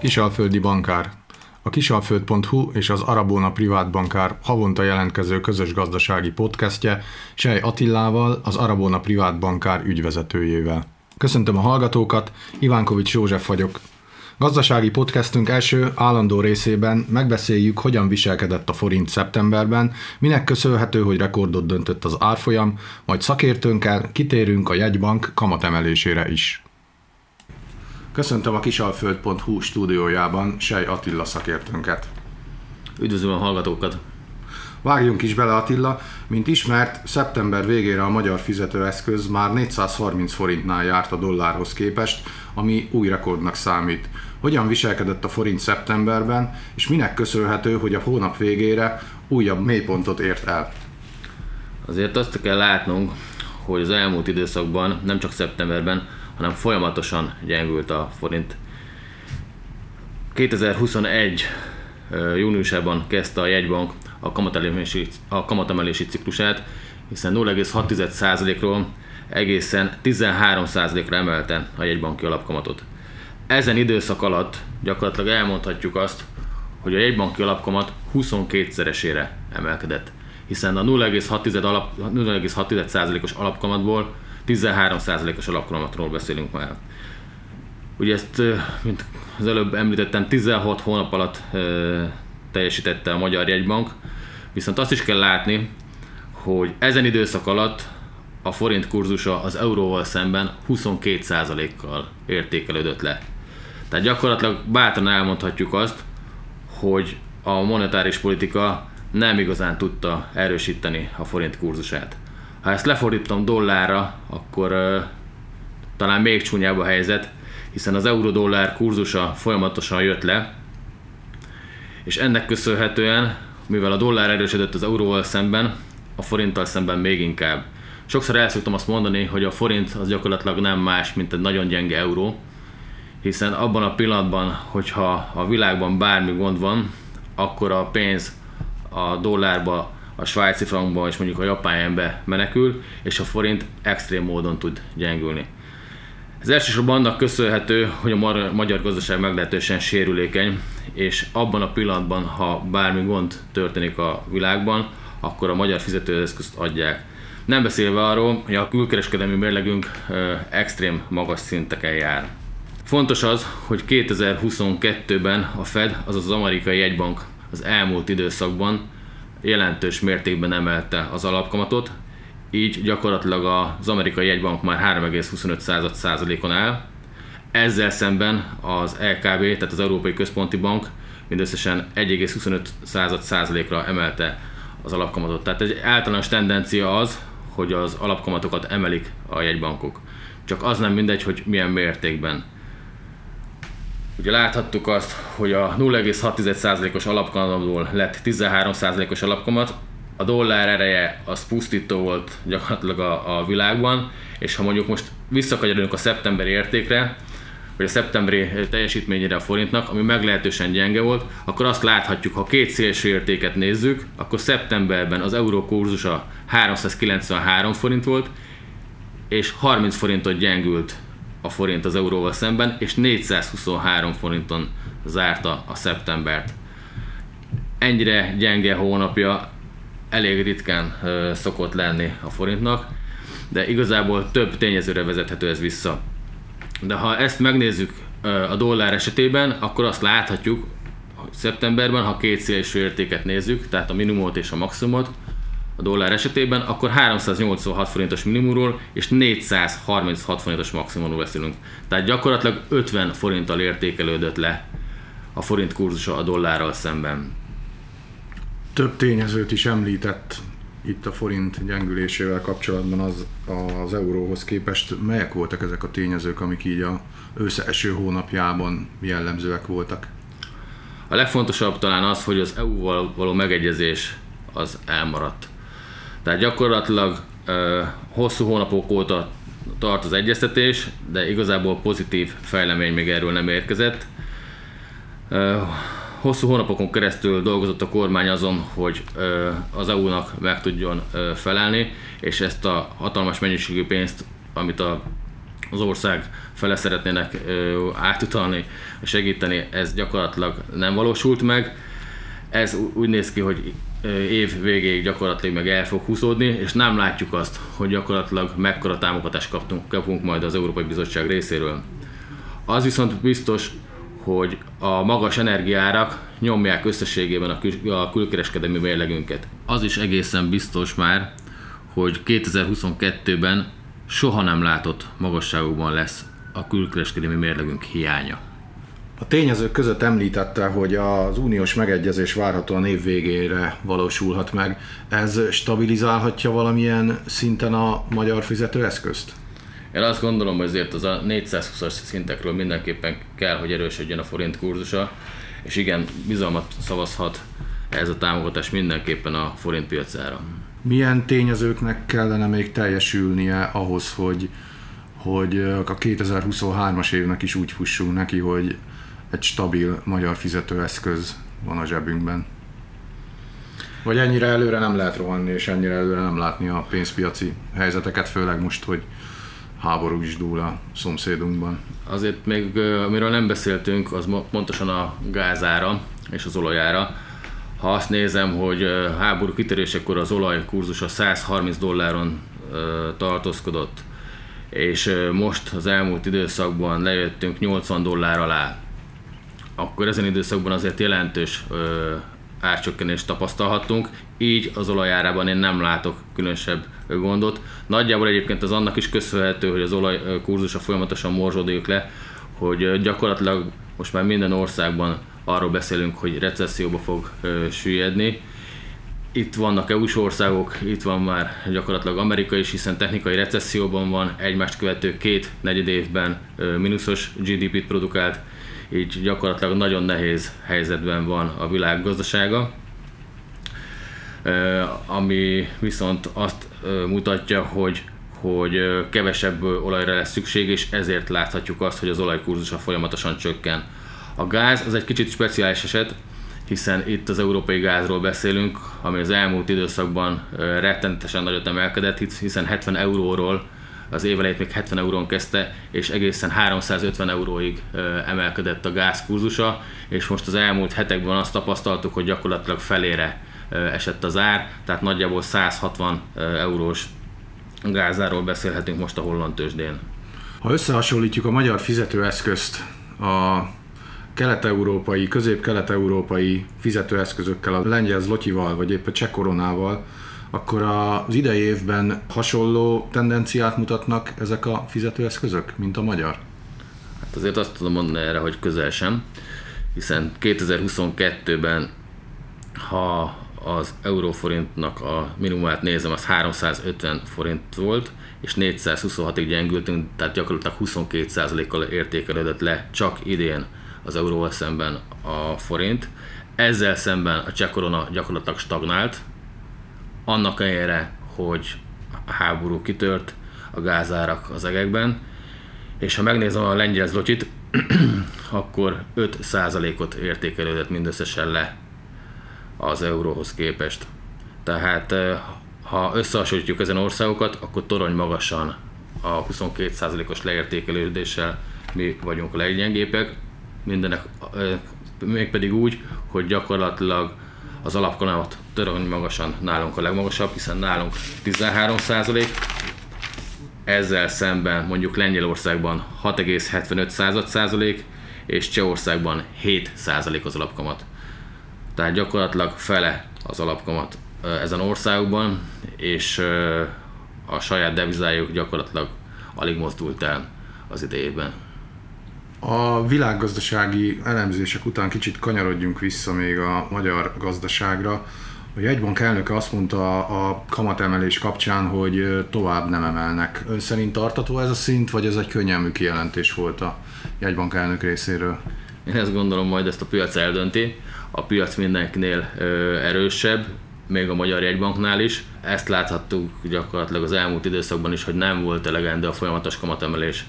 Kisalföldi bankár. A kisalföld.hu és az Arabóna Privát Bankár havonta jelentkező közös gazdasági podcastje Sej Attillával, az Arabóna Privát Bankár ügyvezetőjével. Köszöntöm a hallgatókat, Ivánkovics József vagyok. Gazdasági podcastünk első állandó részében megbeszéljük, hogyan viselkedett a forint szeptemberben, minek köszönhető, hogy rekordot döntött az árfolyam, majd szakértőnkkel kitérünk a jegybank kamatemelésére is. Köszöntöm a kisalföld.hu stúdiójában Sej Attila szakértőnket. Üdvözlöm a hallgatókat! Vágjunk is bele Attila, mint ismert, szeptember végére a magyar fizetőeszköz már 430 forintnál járt a dollárhoz képest, ami új rekordnak számít. Hogyan viselkedett a forint szeptemberben, és minek köszönhető, hogy a hónap végére újabb mélypontot ért el? Azért azt kell látnunk, hogy az elmúlt időszakban, nem csak szeptemberben, hanem folyamatosan gyengült a forint. 2021 júniusában kezdte a jegybank a kamatemelési, a kamatemelési ciklusát, hiszen 0,6%-ról egészen 13%-ra emelte a jegybanki alapkamatot. Ezen időszak alatt gyakorlatilag elmondhatjuk azt, hogy a jegybanki alapkamat 22-szeresére emelkedett, hiszen a 0,6%-os alap, 0,6%-os alapkamatból 13%-os alapkamatról beszélünk már. Ugye ezt, mint az előbb említettem, 16 hónap alatt teljesítette a Magyar Jegybank, viszont azt is kell látni, hogy ezen időszak alatt a forint kurzusa az euróval szemben 22%-kal értékelődött le. Tehát gyakorlatilag bátran elmondhatjuk azt, hogy a monetáris politika nem igazán tudta erősíteni a forint kurzusát. Ha ezt lefordítom dollárra, akkor talán még csúnyább a helyzet, hiszen az euró-dollár kurzusa folyamatosan jött le, és ennek köszönhetően, mivel a dollár erősödött az euróval szemben, a forinttal szemben még inkább. Sokszor el szoktam azt mondani, hogy a forint az gyakorlatilag nem más, mint egy nagyon gyenge euró, hiszen abban a pillanatban, hogyha a világban bármi gond van, akkor a pénz a dollárba, a svájci frankba és mondjuk a japán jenbe menekül, és a forint extrém módon tud gyengülni. Ez elsősorban annak köszönhető, hogy a magyar gazdaság meglehetősen sérülékeny, és abban a pillanatban, ha bármi gond történik a világban, akkor a magyar fizetőeszközt adják. Nem beszélve arról, hogy a külkereskedelmi mérlegünk extrém magas szinteken jár. Fontos az, hogy 2022-ben a Fed, azaz az amerikai jegybank az elmúlt időszakban jelentős mértékben emelte az alapkamatot, így gyakorlatilag az amerikai jegybank már 3,25%-on áll. Ezzel szemben az LKB, tehát az Európai Központi Bank mindösszesen 1,25%-ra emelte az alapkamatot. Tehát egy általános tendencia az, hogy az alapkamatokat emelik a jegybankok. Csak az nem mindegy, hogy milyen mértékben. Ugye láthattuk azt, hogy a 0,6%-os alapkamatból lett 13%-os alapkamat, a dollár ereje az pusztító volt gyakorlatilag a, a világban, és ha mondjuk most visszakanyarodunk a szeptemberi értékre, vagy a szeptemberi teljesítményére a forintnak, ami meglehetősen gyenge volt, akkor azt láthatjuk, ha két szélső értéket nézzük, akkor szeptemberben az euró kurzusa 393 forint volt, és 30 forintot gyengült a forint az euróval szemben, és 423 forinton zárta a szeptembert. Ennyire gyenge hónapja elég ritkán ö, szokott lenni a forintnak, de igazából több tényezőre vezethető ez vissza. De ha ezt megnézzük a dollár esetében, akkor azt láthatjuk, hogy szeptemberben, ha két szélső értéket nézzük, tehát a minimumot és a maximumot, a dollár esetében, akkor 386 forintos minimumról és 436 forintos maximumról beszélünk. Tehát gyakorlatilag 50 forinttal értékelődött le a forint kurzusa a dollárral szemben. Több tényezőt is említett itt a forint gyengülésével kapcsolatban az, az euróhoz képest. Melyek voltak ezek a tényezők, amik így a összeeső hónapjában jellemzőek voltak? A legfontosabb talán az, hogy az EU-val való megegyezés az elmaradt. Tehát gyakorlatilag ö, hosszú hónapok óta tart az egyeztetés, de igazából pozitív fejlemény még erről nem érkezett. Ö, hosszú hónapokon keresztül dolgozott a kormány azon, hogy ö, az EU-nak meg tudjon ö, felelni, és ezt a hatalmas mennyiségű pénzt, amit a az ország fele szeretnének átutalni, segíteni, ez gyakorlatilag nem valósult meg. Ez úgy néz ki, hogy év végéig gyakorlatilag meg el fog húzódni, és nem látjuk azt, hogy gyakorlatilag mekkora támogatást kaptunk, kapunk majd az Európai Bizottság részéről. Az viszont biztos, hogy a magas energiárak nyomják összességében a, kül- a külkereskedelmi mérlegünket. Az is egészen biztos már, hogy 2022-ben soha nem látott magasságokban lesz a külkereskedelmi mérlegünk hiánya. A tényezők között említette, hogy az uniós megegyezés várhatóan év végére valósulhat meg. Ez stabilizálhatja valamilyen szinten a magyar fizetőeszközt? Én azt gondolom, hogy ezért az a 420-as szintekről mindenképpen kell, hogy erősödjön a forint kurzusa, és igen, bizalmat szavazhat ez a támogatás mindenképpen a forint piacára. Milyen tényezőknek kellene még teljesülnie ahhoz, hogy, hogy a 2023-as évnek is úgy fussunk neki, hogy egy stabil magyar fizetőeszköz van a zsebünkben? Vagy ennyire előre nem lehet rohanni, és ennyire előre nem látni a pénzpiaci helyzeteket, főleg most, hogy háború is dúl a szomszédunkban. Azért még, amiről nem beszéltünk, az pontosan a gázára és az olajára. Ha azt nézem, hogy háború kitörésekor az olaj kurzusa 130 dolláron tartózkodott, és most az elmúlt időszakban lejöttünk 80 dollár alá, akkor ezen időszakban azért jelentős árcsökkenést tapasztalhattunk, így az olajárában én nem látok különösebb gondot. Nagyjából egyébként az annak is köszönhető, hogy az olaj kurzusa folyamatosan morzsodik le, hogy gyakorlatilag most már minden országban arról beszélünk, hogy recesszióba fog süllyedni. Itt vannak EU-s országok, itt van már gyakorlatilag Amerika is, hiszen technikai recesszióban van, egymást követő két negyed évben mínuszos GDP-t produkált, így gyakorlatilag nagyon nehéz helyzetben van a világ gazdasága, ami viszont azt mutatja, hogy hogy kevesebb olajra lesz szükség, és ezért láthatjuk azt, hogy az olajkurzusa folyamatosan csökken. A gáz az egy kicsit speciális eset, hiszen itt az európai gázról beszélünk, ami az elmúlt időszakban rettenetesen nagyot emelkedett, hiszen 70 euróról az év elejét még 70 eurón kezdte, és egészen 350 euróig emelkedett a gázkurzusa, és most az elmúlt hetekben azt tapasztaltuk, hogy gyakorlatilag felére esett az ár, tehát nagyjából 160 eurós gázáról beszélhetünk most a holland tőzsdén. Ha összehasonlítjuk a magyar fizetőeszközt a kelet-európai, közép-kelet-európai fizetőeszközökkel, a lengyel zlotyival, vagy épp a cseh koronával, akkor az idei évben hasonló tendenciát mutatnak ezek a fizetőeszközök, mint a magyar? Hát azért azt tudom mondani erre, hogy közel sem, hiszen 2022-ben, ha az euróforintnak a minimumát nézem, az 350 forint volt, és 426-ig gyengültünk, tehát gyakorlatilag 22%-kal értékelődött le csak idén az euróval szemben a forint. Ezzel szemben a cseh korona gyakorlatilag stagnált, annak ellenére, hogy a háború kitört, a gázárak az egekben, és ha megnézem a lengyel zlotyit, akkor 5%-ot értékelődött mindösszesen le az euróhoz képest. Tehát eh, ha összehasonlítjuk ezen országokat, akkor torony magasan a 22%-os leértékelődéssel mi vagyunk a leggyengébbek, mindenek eh, mégpedig úgy, hogy gyakorlatilag az alapkamat torony magasan nálunk a legmagasabb, hiszen nálunk 13% ezzel szemben mondjuk Lengyelországban 6,75 százalék, és Csehországban 7 százalék az alapkamat. Tehát gyakorlatilag fele az alapkamat ezen országokban, és a saját devizájuk gyakorlatilag alig mozdult el az idejében. A világgazdasági elemzések után kicsit kanyarodjunk vissza még a magyar gazdaságra. A jegybank elnöke azt mondta a kamatemelés kapcsán, hogy tovább nem emelnek. Ön szerint tartató ez a szint, vagy ez egy könnyelmű kijelentés volt a jegybank elnök részéről? Én ezt gondolom, majd ezt a piac eldönti. A piac mindenkinél erősebb, még a Magyar Jegybanknál is. Ezt láthattuk gyakorlatilag az elmúlt időszakban is, hogy nem volt elegendő a folyamatos kamatemelés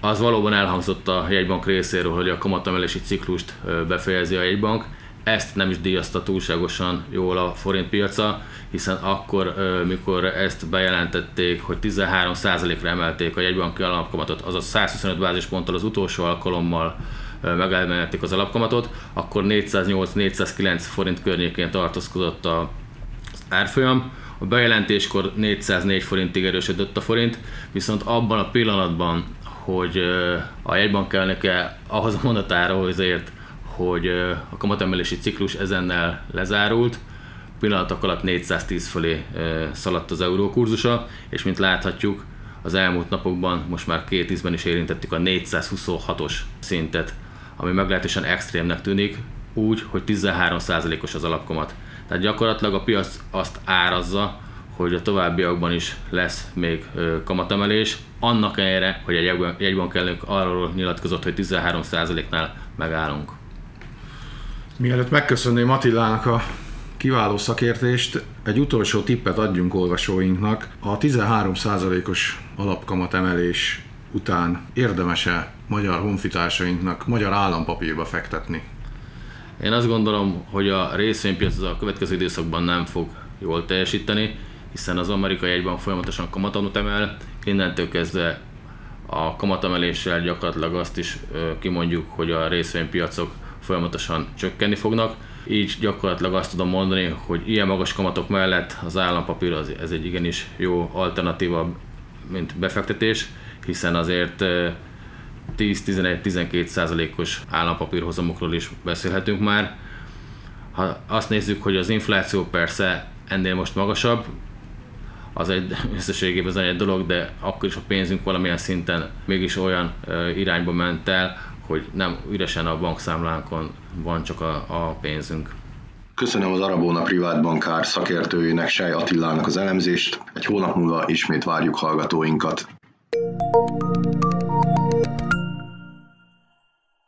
az valóban elhangzott a jegybank részéről, hogy a kamatemelési ciklust befejezi a jegybank. ezt nem is díjazta túlságosan jól a forint piaca, hiszen akkor, mikor ezt bejelentették, hogy 13%-ra emelték a jegybanki alapkamatot, azaz 125 bázisponttal az utolsó alkalommal megemelték az alapkamatot, akkor 408-409 forint környékén tartózkodott az árfolyam, a bejelentéskor 404 forintig erősödött a forint, viszont abban a pillanatban, hogy a jegybank elnöke ahhoz a mondatára azért, hogy a kamatemelési ciklus ezennel lezárult, pillanatok alatt 410 fölé szaladt az euró kurzusa, és mint láthatjuk, az elmúlt napokban most már két ízben is érintettük a 426-os szintet, ami meglehetősen extrémnek tűnik, úgy, hogy 13%-os az alapkomat. Tehát gyakorlatilag a piac azt árazza, hogy a továbbiakban is lesz még kamatemelés, annak ellenére, hogy jegybank elnök arról nyilatkozott, hogy 13%-nál megállunk. Mielőtt megköszönném Attilának a kiváló szakértést, egy utolsó tippet adjunk olvasóinknak. A 13%-os alapkamatemelés után érdemese magyar honfitársainknak magyar állampapírba fektetni? Én azt gondolom, hogy a részvénypiac a következő időszakban nem fog jól teljesíteni, hiszen az amerikai egyben folyamatosan kamatonot emel, innentől kezdve a kamatemeléssel gyakorlatilag azt is kimondjuk, hogy a részvénypiacok folyamatosan csökkenni fognak. Így gyakorlatilag azt tudom mondani, hogy ilyen magas kamatok mellett az állampapír az, ez egy igenis jó alternatíva, mint befektetés, hiszen azért 10-11-12 százalékos állampapírhozamokról is beszélhetünk már. Ha azt nézzük, hogy az infláció persze ennél most magasabb, az egy összességében egy dolog, de akkor is a pénzünk valamilyen szinten mégis olyan irányba ment el, hogy nem üresen a bankszámlánkon van csak a, a pénzünk. Köszönöm az Arabóna privát bankár szakértőjének, Sej Attilának az elemzést. Egy hónap múlva ismét várjuk hallgatóinkat. thank you